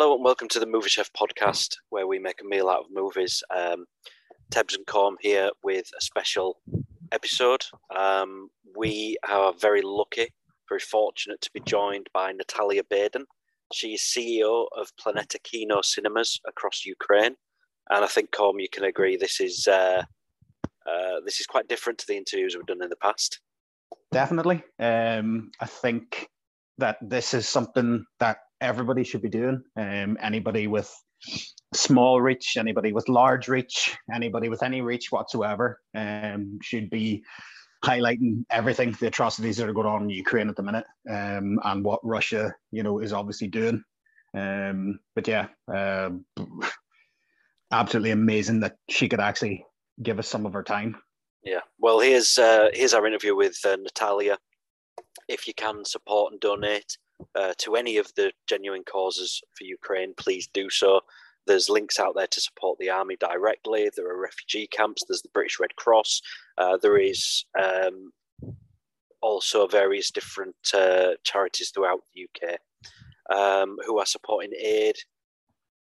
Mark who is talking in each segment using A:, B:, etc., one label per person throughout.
A: Hello and welcome to the Movie Chef podcast, where we make a meal out of movies. Um, Tebs and Corm here with a special episode. Um, we are very lucky, very fortunate to be joined by Natalia Baydan. She is CEO of Planeta Kino Cinemas across Ukraine, and I think Corm, you can agree this is uh, uh, this is quite different to the interviews we've done in the past.
B: Definitely, um, I think that this is something that everybody should be doing. Um, anybody with small reach, anybody with large reach, anybody with any reach whatsoever um, should be highlighting everything, the atrocities that are going on in Ukraine at the minute, um, and what Russia, you know, is obviously doing. Um, but yeah, uh, absolutely amazing that she could actually give us some of her time.
A: Yeah. Well, here's uh, here's our interview with uh, Natalia. If you can support and donate, uh, to any of the genuine causes for Ukraine, please do so. There's links out there to support the army directly. There are refugee camps. There's the British Red Cross. Uh, there is um, also various different uh, charities throughout the UK um, who are supporting aid.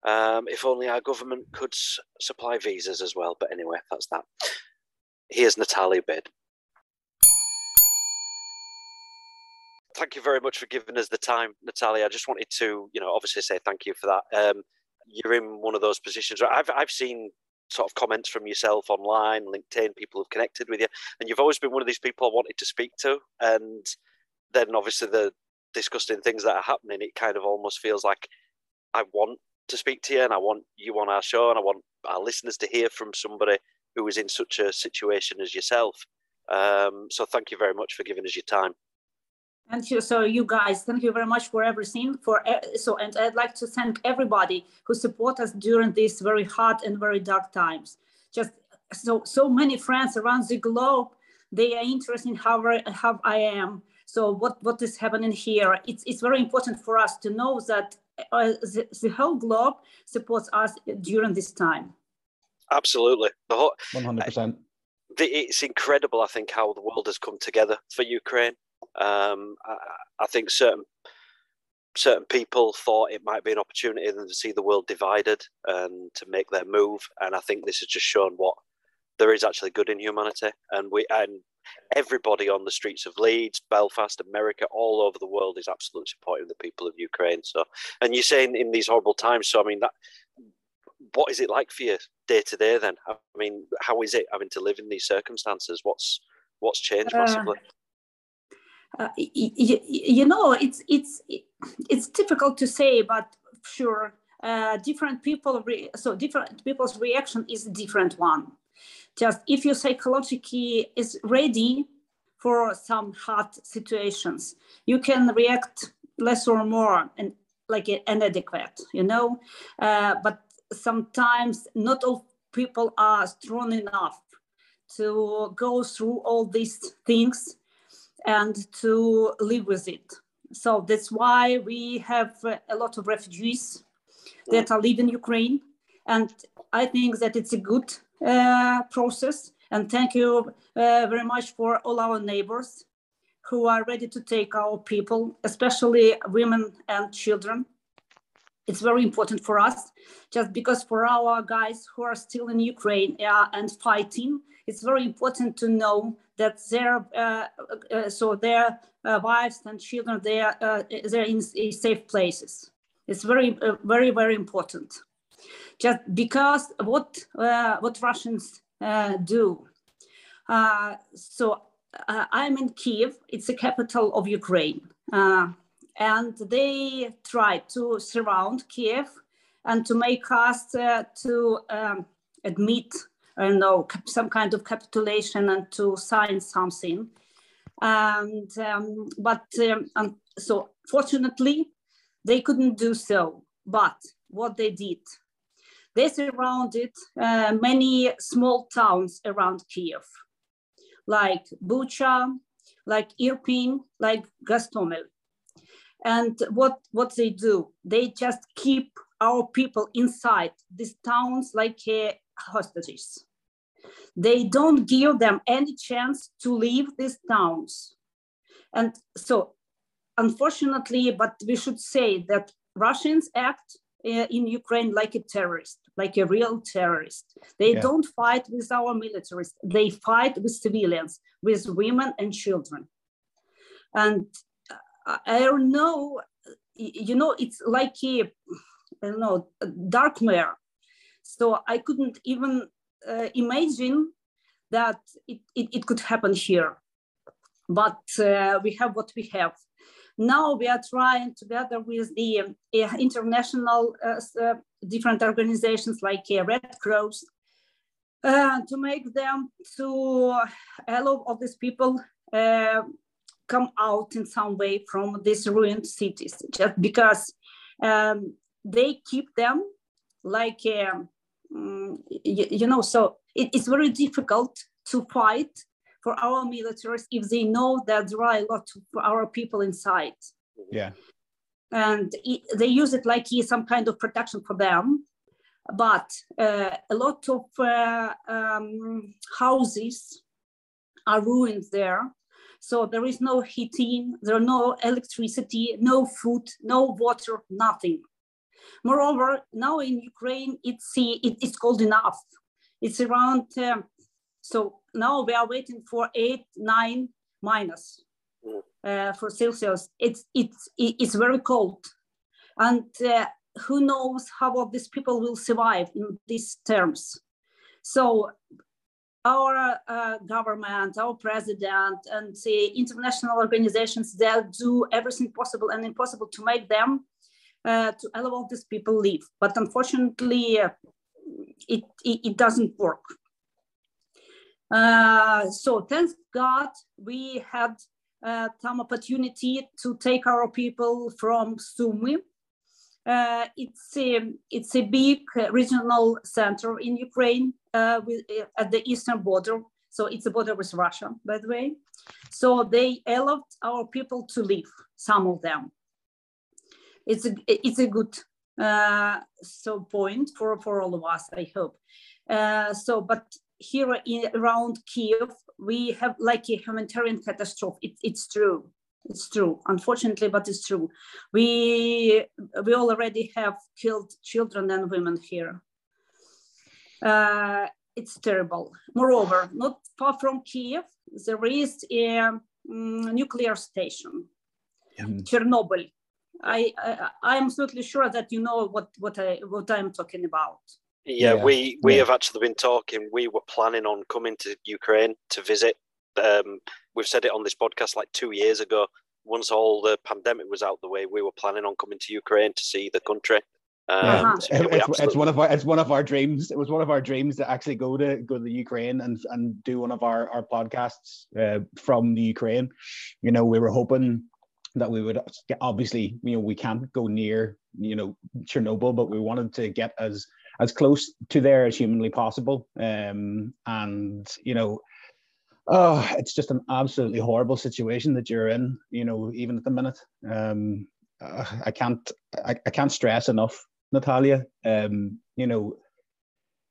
A: Um, if only our government could supply visas as well. But anyway, that's that. Here's Natalia Bid. Thank you very much for giving us the time, Natalia. I just wanted to, you know, obviously say thank you for that. Um, you're in one of those positions. I've I've seen sort of comments from yourself online, LinkedIn. People have connected with you, and you've always been one of these people I wanted to speak to. And then obviously the disgusting things that are happening, it kind of almost feels like I want to speak to you, and I want you on our show, and I want our listeners to hear from somebody who is in such a situation as yourself. Um, so thank you very much for giving us your time.
C: And you, so you guys, thank you very much for everything. For so, and I'd like to thank everybody who support us during these very hard and very dark times. Just so so many friends around the globe, they are interested in how how I am. So what what is happening here? It's it's very important for us to know that uh, the, the whole globe supports us during this time.
A: Absolutely, the whole
B: one hundred percent.
A: It's incredible, I think, how the world has come together for Ukraine um, I, I, think certain certain people thought it might be an opportunity to see the world divided and to make their move. And I think this has just shown what there is actually good in humanity. And we and everybody on the streets of Leeds, Belfast, America, all over the world is absolutely supporting the people of Ukraine. So, and you're saying in these horrible times. So, I mean, that what is it like for you day to day? Then, I mean, how is it having to live in these circumstances? What's what's changed massively? Uh,
C: uh, you, know it's it's it's difficult to say but sure uh, different people so different people's reaction is a different one. Just if you psychologically is ready for some hard situations you can react less or more and like inadequate you know? Uh, but sometimes not all people are strong enough to go through all these things and to live with it. So that's why we have a lot of refugees that are living in Ukraine. And I think that it's a good uh, process. And thank you uh, very much for all our neighbors who are ready to take our people, especially women and children. It's very important for us, just because for our guys who are still in Ukraine uh, and fighting, it's very important to know that their uh, uh, so their uh, wives and children they are uh, they're in, in, safe places. It's very uh, very very important. Just because what what Russians do. so I'm in Kiev. It's the capital of Ukraine, and they tried to surround Kiev and to make us to um, admit I don't know, some kind of capitulation and to sign something. And um, but um, so fortunately, they couldn't do so. But what they did, they surrounded uh, many small towns around Kiev, like Bucha, like Irpin, like Gostomel. And what, what they do, they just keep our people inside these towns like uh, hostages. They don't give them any chance to leave these towns. And so, unfortunately, but we should say that Russians act uh, in Ukraine like a terrorist, like a real terrorist. They yeah. don't fight with our militaries. They fight with civilians, with women and children. And I don't know, you know, it's like a, I don't know, a darkmare. So I couldn't even uh, imagine that it, it, it, could happen here. But uh, we have what we have. Now we are trying together with the uh, international uh, uh, different organizations like uh, Red Cross to make them to allow all these people come out in some way from these ruined cities just because um, they keep them like um, you, you, know so it, it's very difficult to fight for our militaries if they know that there are a lot of our people inside.
B: Yeah.
C: And it, they use it like some kind of protection for them. But uh, a lot of uh, um, houses are ruined there. So there is no heating, there are no electricity, no food, no water, nothing. Moreover, now in Ukraine, it's, it, it's cold enough. It's around um, so now we are waiting for eight, nine minus mm. uh, for Celsius. It's, it's, it's very cold. And uh, who knows how these people will survive in these terms. So our uh, government, our president, and the international organizations that do everything possible and impossible to make them uh, to allow these people live. But unfortunately, uh, it, it, it, doesn't work. Uh, so thank God we had uh, some opportunity to take our people from Sumy. Uh, it's a it's a big regional center in Ukraine uh, with, uh, at the eastern border. So it's a border with Russia, by the way. So they allowed our people to leave. Some of them. It's a it's a good uh, so point for for all of us. I hope. so, but here in, around Kiev, we have like a humanitarian catastrophe. It, it's true. It's true, unfortunately, but it's true. We we already have killed children and women here. Uh, it's terrible. Moreover, not far from Kiev, there is a um, nuclear station, yeah. Chernobyl. I, I I am absolutely sure that you know what what I what I'm talking about.
A: Yeah, yeah. we we yeah. have actually been talking. We were planning on coming to Ukraine to visit. Um, we've said it on this podcast like two years ago. Once all the pandemic was out the way, we were planning on coming to Ukraine to see the country.
B: Um, uh-huh. so it's, absolutely... it's, one of our it's one of our dreams. It was one of our dreams to actually go to go to the Ukraine and and do one of our our podcasts uh, from the Ukraine. You know, we were hoping that we would obviously you know we can't go near you know Chernobyl, but we wanted to get as as close to there as humanly possible. Um, and you know, oh, it's just an absolutely horrible situation that you're in. You know, even at the minute, um, uh, I can't I, I can't stress enough, Natalia. Um, you know,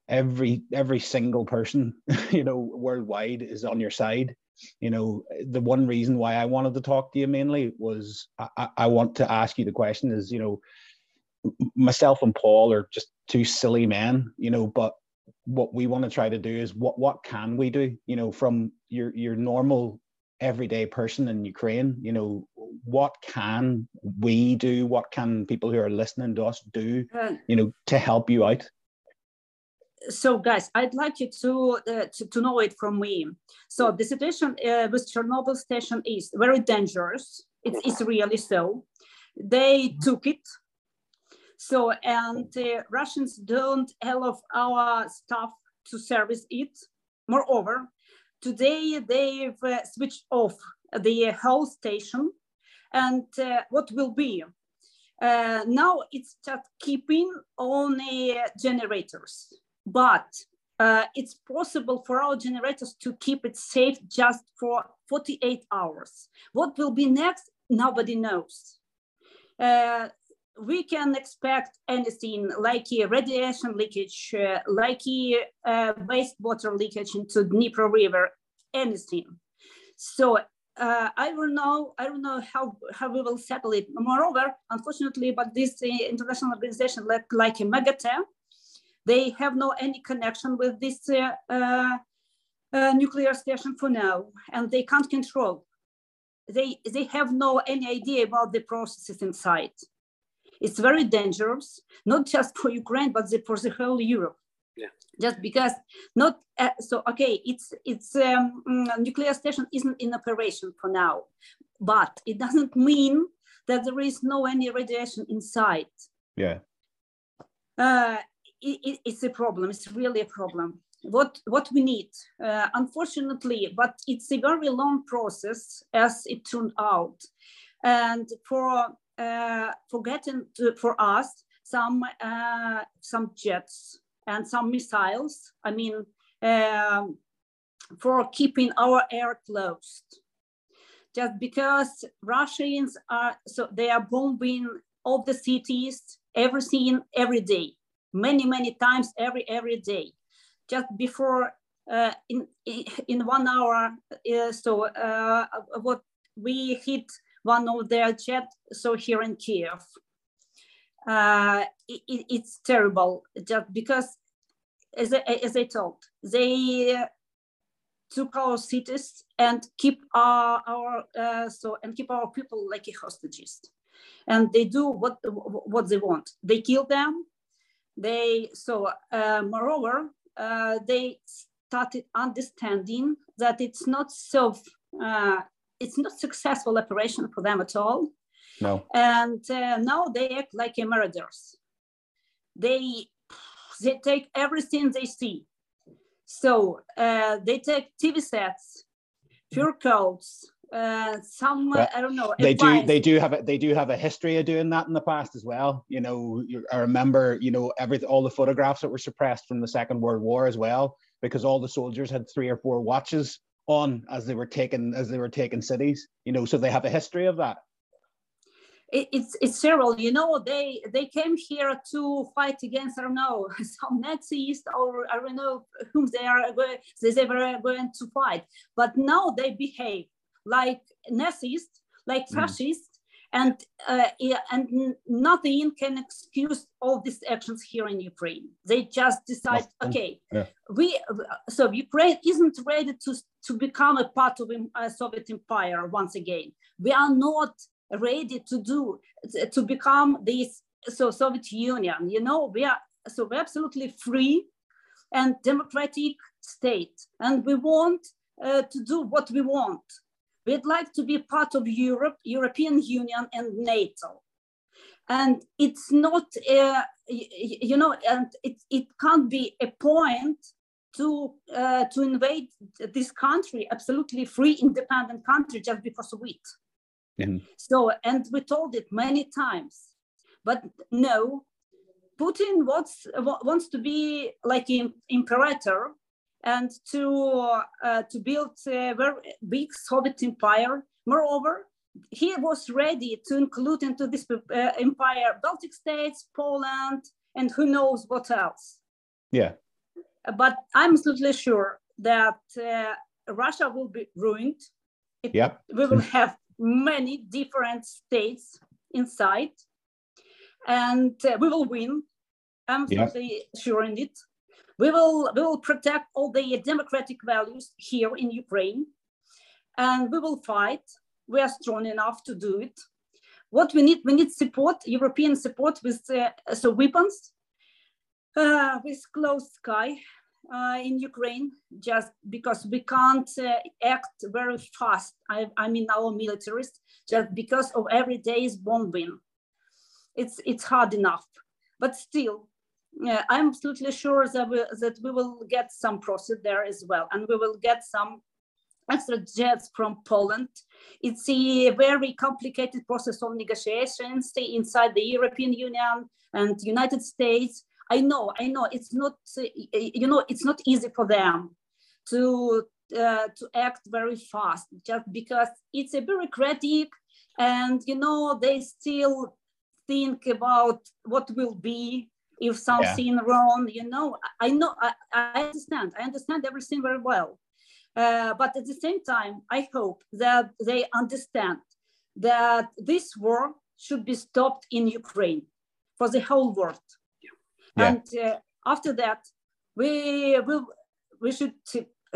B: every every single person, you know, worldwide is on your side. You know, the one reason why I wanted to talk to you mainly was I, I want to ask you the question is, you know, myself and Paul are just two silly men, you know, but what we want to try to do is what what can we do, you know, from your your normal everyday person in Ukraine, you know, what can we do? What can people who are listening to us do, you know, to help you out?
C: so guys i'd like you to, uh, to, to know it from me so the situation uh, with chernobyl station is very dangerous it's, it's really so they took it so, and uh, Russians don't allow our staff to service it. Moreover, today they've uh, switched off the whole station. And uh, what will be? Uh, now it's just keeping on generators, but uh, it's possible for our generators to keep it safe just for 48 hours. What will be next? Nobody knows. Uh, we can expect anything like a radiation leakage, uh, like a uh, wastewater leakage into Dnipro River, anything. So uh, I don't know. I don't know how, how we will settle it. Moreover, unfortunately, but this uh, international organization like like MAGATE, they have no any connection with this uh, uh, nuclear station for now, and they can't control. They they have no any idea about the processes inside. It's very dangerous, not just for Ukraine, but for the whole Europe. Yeah. just because not uh, so okay it's it's um, mm, nuclear station isn't in operation for now but it doesn't mean that there is no any radiation inside.
B: Yeah.
C: Uh, it, it, it's a problem. It's really a problem. What what we need uh, unfortunately but it's a very long process as it turned out. And for uh, for to, for us some uh, some jets and some missiles. I mean, um, for keeping our air closed. Just because Russians are, so they are bombing all the cities, everything, every day, many, many times, every, every day. Just before, uh, in, in one hour, uh, so uh, what we hit one of their jet, so here in Kiev uh, it, it's terrible just because, as as I told, they took our cities and keep our, our uh, so and keep our people like hostages, and they do what what they want. They kill them. They so uh, moreover uh, they started understanding that it's not so uh, it's not successful operation for them at all
B: no.
C: And uh, now they act like murderers. They they take everything they see. So uh, they take TV sets, fur coats, uh, some well, I don't know.
B: They advice. do they do have a, they do have a history of doing that in the past as well. You know, I remember you know every all the photographs that were suppressed from the Second World War as well because all the soldiers had three or four watches on as they were taking as they were taking cities. You know, so they have a history of that
C: it's it's several you know they they came here to fight against i don't know some nazis or i don't know whom they are going they were going to fight but now they behave like nazis like mm. fascists and uh, and nothing can excuse all these actions here in ukraine they just decide okay yeah. we so ukraine isn't ready to to become a part of a soviet empire once again we are not ready to do to become this so Soviet Union. You know, we are so we're absolutely free and democratic state, and we want uh, to do what we want. We'd like to be part of Europe, European Union, and NATO. And it's not, uh, you know, and it, it can't be a point to uh, to invade this country, absolutely free, independent country, just because of it. Mm-hmm. So, and we told it many times, but no, Putin wants wants to be like an imperator and to uh, to build a very big Soviet empire. Moreover, he was ready to include into this uh, empire Baltic states, Poland, and who knows what else.
B: Yeah.
C: But I'm absolutely sure that uh, Russia will be ruined.
B: It, yep.
C: We will have many different states inside, and uh, we will win. I'm absolutely yeah. sure in it. We will we will protect all the democratic values here in Ukraine, and we will fight. We are strong enough to do it. What we need, we need support, European support with uh, so weapons, uh, with closed sky, uh, in Ukraine just because we can't uh, act very fast. I, I mean, our militaries, just because of every day's bombing. It's, it's hard enough. But still, uh, I'm absolutely sure that we, that we will get some process there as well. And we will get some extra jets from Poland. It's a very complicated process of negotiations inside the European Union and United States I know, I know it's not, you know, it's not easy for them to uh, to act very fast just because it's a bureaucratic and you know they still think about what will be if something yeah. wrong you know i know I, I understand i understand everything very well Uh, but at the same time, I hope that they understand that this war should be stopped in Ukraine for the whole world. Yeah. And uh, after that, we will we should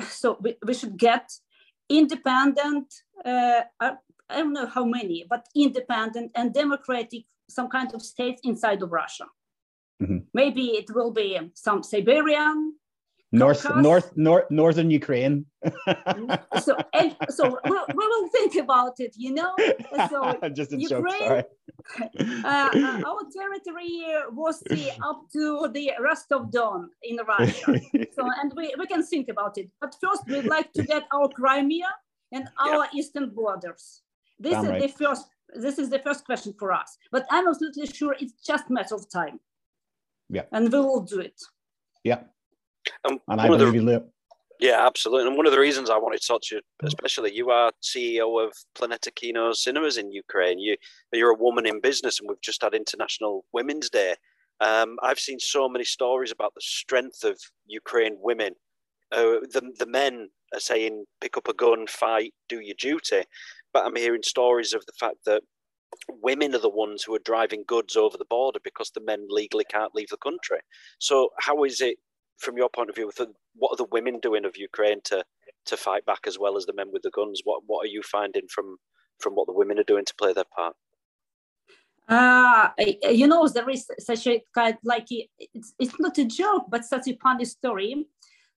C: so we, we should get independent. Uh, I, I don't know how many, but independent and democratic some kind of state inside of Russia. Mm-hmm. Maybe it will be some Siberian
B: North, North, North, northern Ukraine.
C: so, and, so we, we will think about it. You know, so
B: just a Ukraine, joke.
C: uh, uh, our territory was the, up to the Rostov-Don in Russia. so, and we, we can think about it. But first, we'd like to get our Crimea and our yeah. eastern borders. This Damn is right. the first. This is the first question for us. But I'm absolutely sure it's just a matter of time.
B: Yeah.
C: And we will do it.
B: Yeah. And, and I believe the, you live.
A: Yeah, absolutely. And one of the reasons I wanted to talk to you, especially you are CEO of Planeta Kino Cinemas in Ukraine. You you're a woman in business, and we've just had International Women's Day. Um, I've seen so many stories about the strength of Ukraine women. Uh, the the men are saying, "Pick up a gun, fight, do your duty," but I'm hearing stories of the fact that women are the ones who are driving goods over the border because the men legally can't leave the country. So, how is it from your point of view, what are the women doing of Ukraine to to fight back as well as the men with the guns? What what are you finding from from what the women are doing to play their part?
C: Uh, you know, there is such a kind like it's, it's not a joke, but such a funny story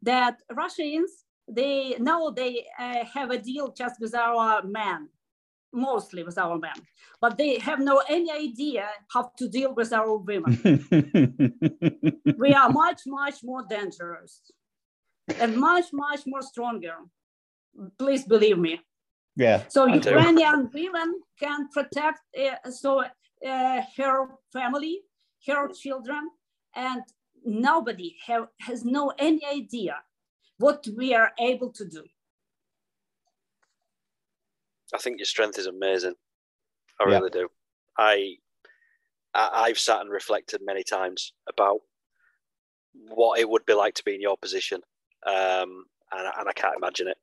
C: that Russians they now they uh, have a deal just with our men mostly with our men, but they have no any idea how to deal with our women. we are much, much more dangerous and much, much more stronger. Please believe me.
B: Yeah.
C: So I Ukrainian do. women can protect uh, so uh, her family, her children, and nobody have, has no any idea what we are able to do.
A: I think your strength is amazing. I really do. I, I have sat and reflected many times about what it would be like to be in your position, um, and, and I can't imagine it.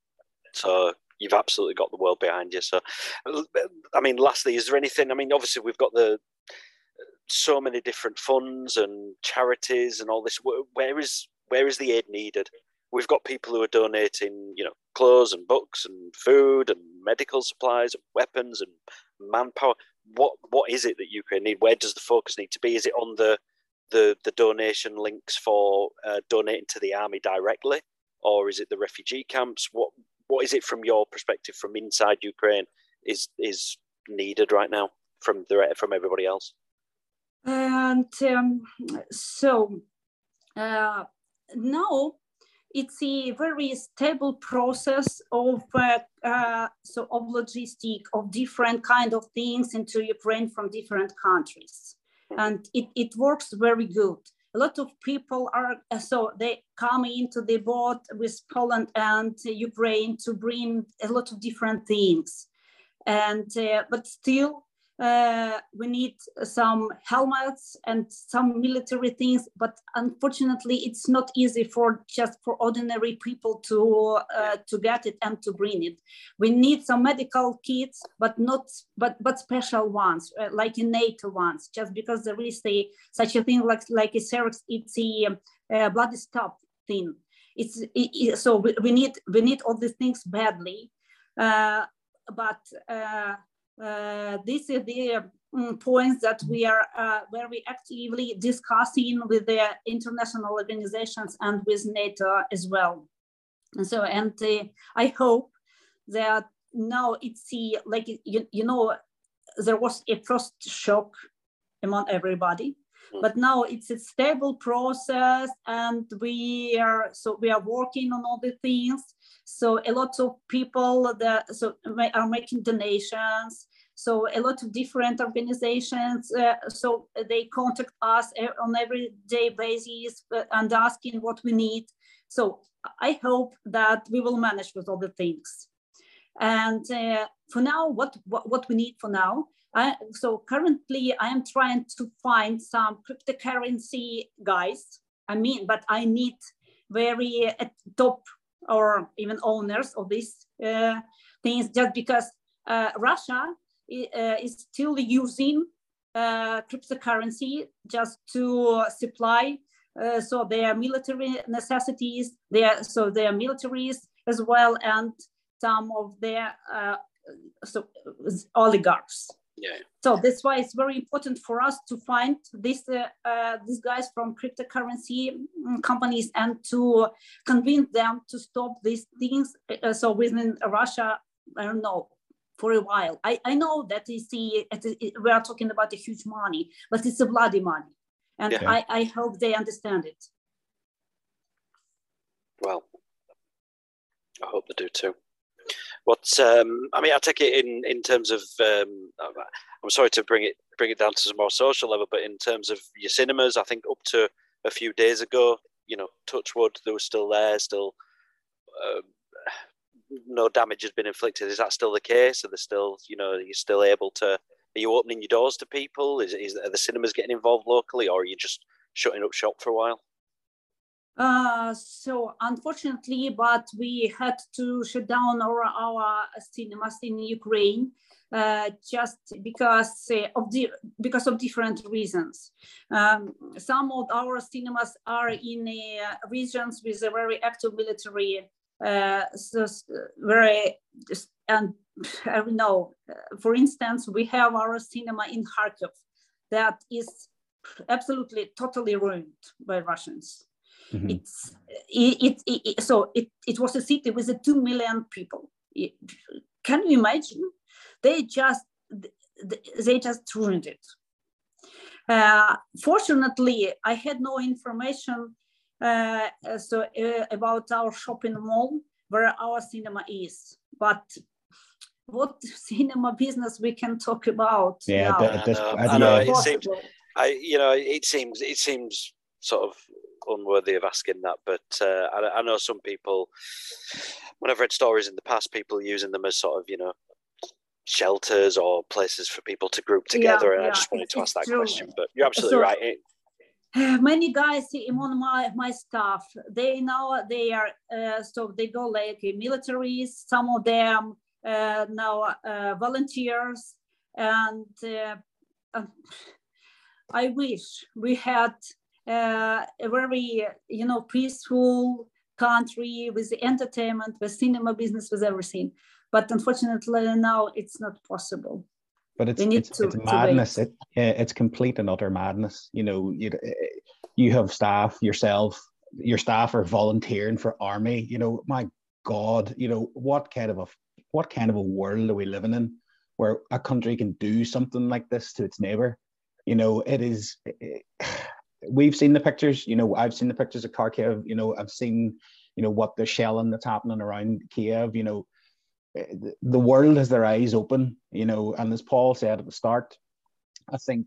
A: So you've absolutely got the world behind you. So, I mean, lastly, is there anything? I mean, obviously we've got the so many different funds and charities and all this. Where is where is the aid needed? We've got people who are donating, you know, clothes and books and food and medical supplies and weapons and manpower. What what is it that Ukraine need? Where does the focus need to be? Is it on the the the donation links for uh, donating to the army directly, or is it the refugee camps? What what is it from your perspective from inside Ukraine is is needed right now from the from everybody else?
C: And um, so uh, now it's a very stable process of uh, uh, so of logistic of different kind of things into Ukraine from different countries, and it, it works very good. A lot of people are uh, so they come into the boat with Poland and Ukraine to bring a lot of different things, and uh, but still uh, we need some helmets and some military things but unfortunately it's not easy for just for ordinary people to uh, to get it and to bring it. We need some medical kits but not but but special ones uh, like in nato ones just because there is a such a thing like like a Celox it's a, a bloody stop thing. It's it, it, so we, we, need we need all these things badly uh, but uh, uh, this is the um, points that we are uh, very actively discussing with the international organizations and with NATO as well. And so, and uh, I hope that now it's the, like, you, you know, there was a first shock among everybody hmm. but now it's a stable process and we are so we are working on all the things so a lot of people that so are making donations. So a lot of different organizations, uh, so they contact us on everyday basis uh, and asking what we need. So I hope that we will manage with all the things. And uh, for now, what, what, what we need for now, I, so currently I am trying to find some cryptocurrency guys. I mean, but I need very uh, top or even owners of these uh, things just because uh, Russia uh, is still using uh, cryptocurrency just to supply uh, so their military necessities, their so their militaries as well, and some of their so oligarchs.
A: Yeah.
C: So that's why it's very important for us to find these uh, uh, these guys from cryptocurrency mm, companies and to convince them to stop these things. Uh, so within Russia, I don't know, for a while. I, I know that you see, we are talking about a huge money, but it's a bloody money. And yeah. I, I hope they understand it.
A: Well, I hope they do too. What um, I mean, I take it in in terms of. Um, I'm sorry to bring it bring it down to some more social level, but in terms of your cinemas, I think up to a few days ago, you know, Touchwood, they were still there, still. Uh, no damage has been inflicted. Is that still the case? Are they still, you know, are you still able to? Are you opening your doors to people? Is, is are the cinemas getting involved locally, or are you just shutting up shop for a while?
C: Uh, so unfortunately, but we had to shut down our, our cinemas in Ukraine uh, just because uh, of the because of different reasons. Um, some of our cinemas are in uh, regions with a very active military, uh, so very and I don't know. Uh, for instance, we have our cinema in Kharkiv that is absolutely totally ruined by Russians. Mm-hmm. It's it, it, it, so it, it was a city with a two million people. It, can you imagine? They just they just ruined it. Uh, fortunately, I had no information uh, so uh, about our shopping mall where our cinema is, but what cinema business we can talk about?
B: Yeah,
C: now?
B: at this,
A: I know, I know it seems, I you know, it seems it seems sort of unworthy of asking that, but uh, I, I, know some people. When I've read stories in the past, people using them as sort of you know shelters or places for people to group together, yeah, and yeah. I just wanted to ask that true. question. But you're absolutely so, right. It,
C: many guys among my, my staff they now they are uh, so they go like militaries some of them uh, now uh, volunteers and uh, i wish we had uh, a very you know peaceful country with the entertainment with cinema business with everything. But unfortunately now it's not possible.
B: But it's it's, to, it's madness. it, it's complete and utter madness. You know you, you have staff yourself your staff are volunteering for army. You know my god you know what kind of a what kind of a world are we living in where a country can do something like this to its neighbor? You know it is it, we've seen the pictures. You know, I've seen the pictures of Kharkiv. You know, I've seen, you know, what the shelling that's happening around Kiev. You know, eh, the world has their eyes open. You know, and as Paul said at the start, I think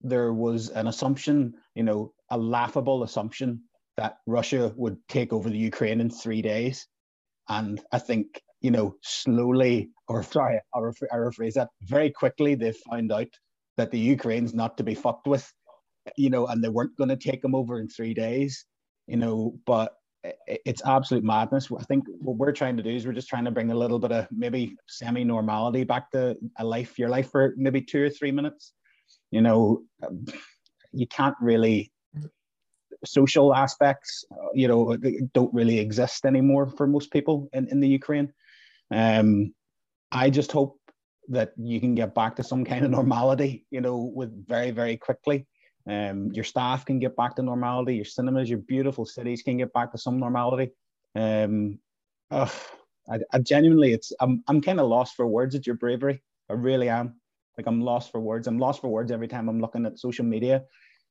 B: there was an assumption, you know, a laughable assumption that Russia would take over the Ukraine in three days, and I think you know slowly, or sorry, I rephrase that very quickly. They found out that the Ukraine's not to be fucked with you know, and they weren't going to take him over in three days, you know, but it's absolute madness. I think what we're trying to do is we're just trying to bring a little bit of maybe semi normality back to a life, your life for maybe two or three minutes. You know, um, you can't really, social aspects, you know, don't really exist anymore for most people in, in the Ukraine. Um, I just hope that you can get back to some kind of normality, you know, with very, very quickly. Um, your staff can get back to normality. Your cinemas, your beautiful cities can get back to some normality. Um, I, I genuinely, it's I'm I'm kind of lost for words at your bravery. I really am. Like I'm lost for words. I'm lost for words every time I'm looking at social media,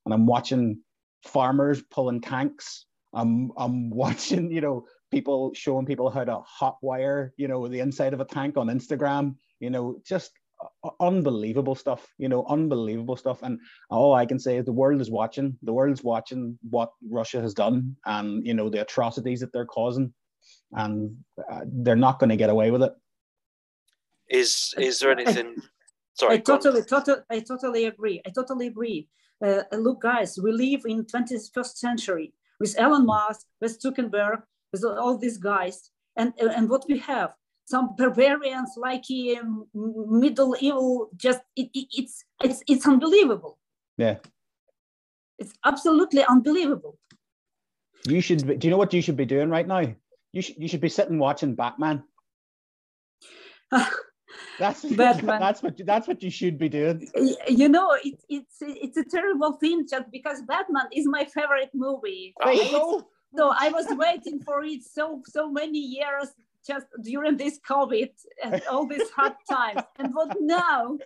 B: and I'm watching farmers pulling tanks. I'm I'm watching you know people showing people how to hot wire you know the inside of a tank on Instagram. You know just unbelievable stuff you know unbelievable stuff. And all i can say is the world is watching the world's watching what russia has done and you know the atrocities that they're causing. And uh, they're not going to get away with it.
A: Is is there anything sorry
C: i totally totally i totally agree. I totally agree. Uh, look guys we live in 21st century with elon musk with zuckerberg with all these guys. And, and what we have, some barbarians like um, middle evil, just it, it, it's, it's, it's unbelievable.
B: Yeah.
C: It's absolutely unbelievable.
B: You should. Be, do you know what you should be doing right now? You should. You should be sitting watching Batman. That's Batman. That's what. That's what you should be doing.
C: You know, it, it's it's a terrible thing just because Batman is my favorite movie. So I was waiting for it so so many years just during this COVID and all these hard times. And what now?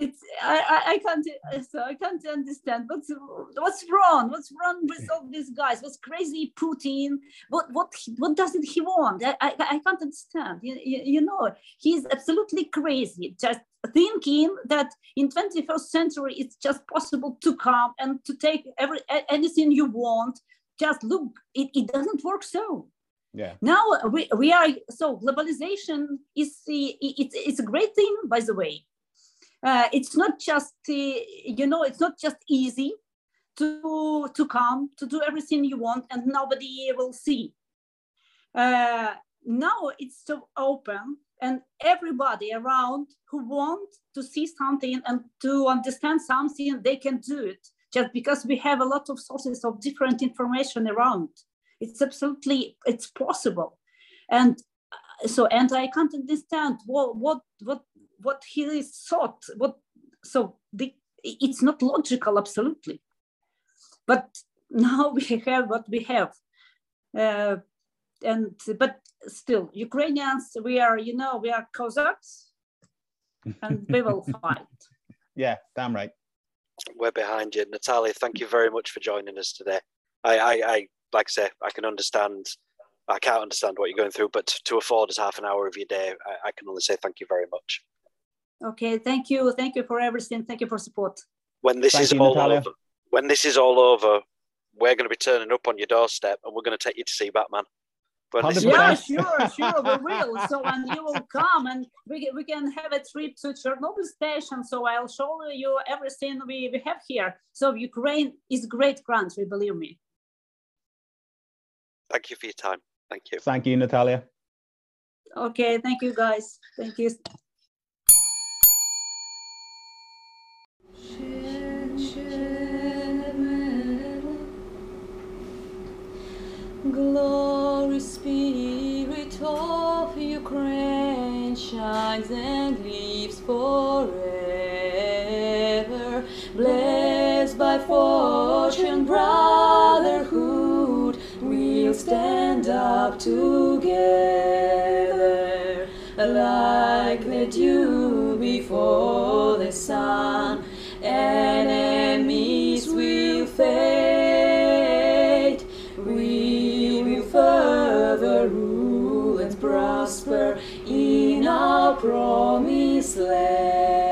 C: it's I, I can't so I can't understand what's what's wrong? What's wrong with all these guys? What's crazy Putin? What what what does it he want? I, I, I can't understand. You, you, you, know he's absolutely crazy. Just thinking that in 21st century it's just possible to come and to take every anything you want. Just look it, it doesn't work so
B: yeah.
C: Now we, we are so globalization is it's, it's a great thing by the way. Uh, it's not just uh, you know it's not just easy to to come to do everything you want and nobody will see. Uh, now it's so open and everybody around who want to see something and to understand something they can do it just because we have a lot of sources of different information around it's absolutely it's possible. And uh, so and i can't understand what what what what he thought what so the, it's not logical absolutely. But now we have what we have. Uh, and but still ukrainians we are you know we are cossacks and we will fight.
B: Yeah damn right.
A: We're behind you. Natalia thank you very much for joining us today. I i, I like i say i can understand I can't understand what you're going through, but to afford us half an hour of your day, I, I can only say thank you very much.
C: Okay, thank you. Thank you for everything. Thank you for support.
A: When this
B: Thank
A: is
B: you,
A: all
B: Natalia.
A: over, when this is all over, we're going to be turning up on your doorstep and we're going to take you to see Batman. When this-
B: 100%.
C: Yeah, sure, sure, we will. So, and you will come and we, can- we can have a trip to Chernobyl station. So I'll show you everything we, we have here. So Ukraine is great country, believe me.
A: Thank you for your time. Thank you.
B: Thank you, Natalia.
C: Okay, thank you guys. Thank you.
D: Glory, Spirit of Ukraine, shines and lives forever. Blessed by fortune, brotherhood, we'll stand up together like the dew before the sun. Enemies will fade. We will further rule and prosper in our promised land.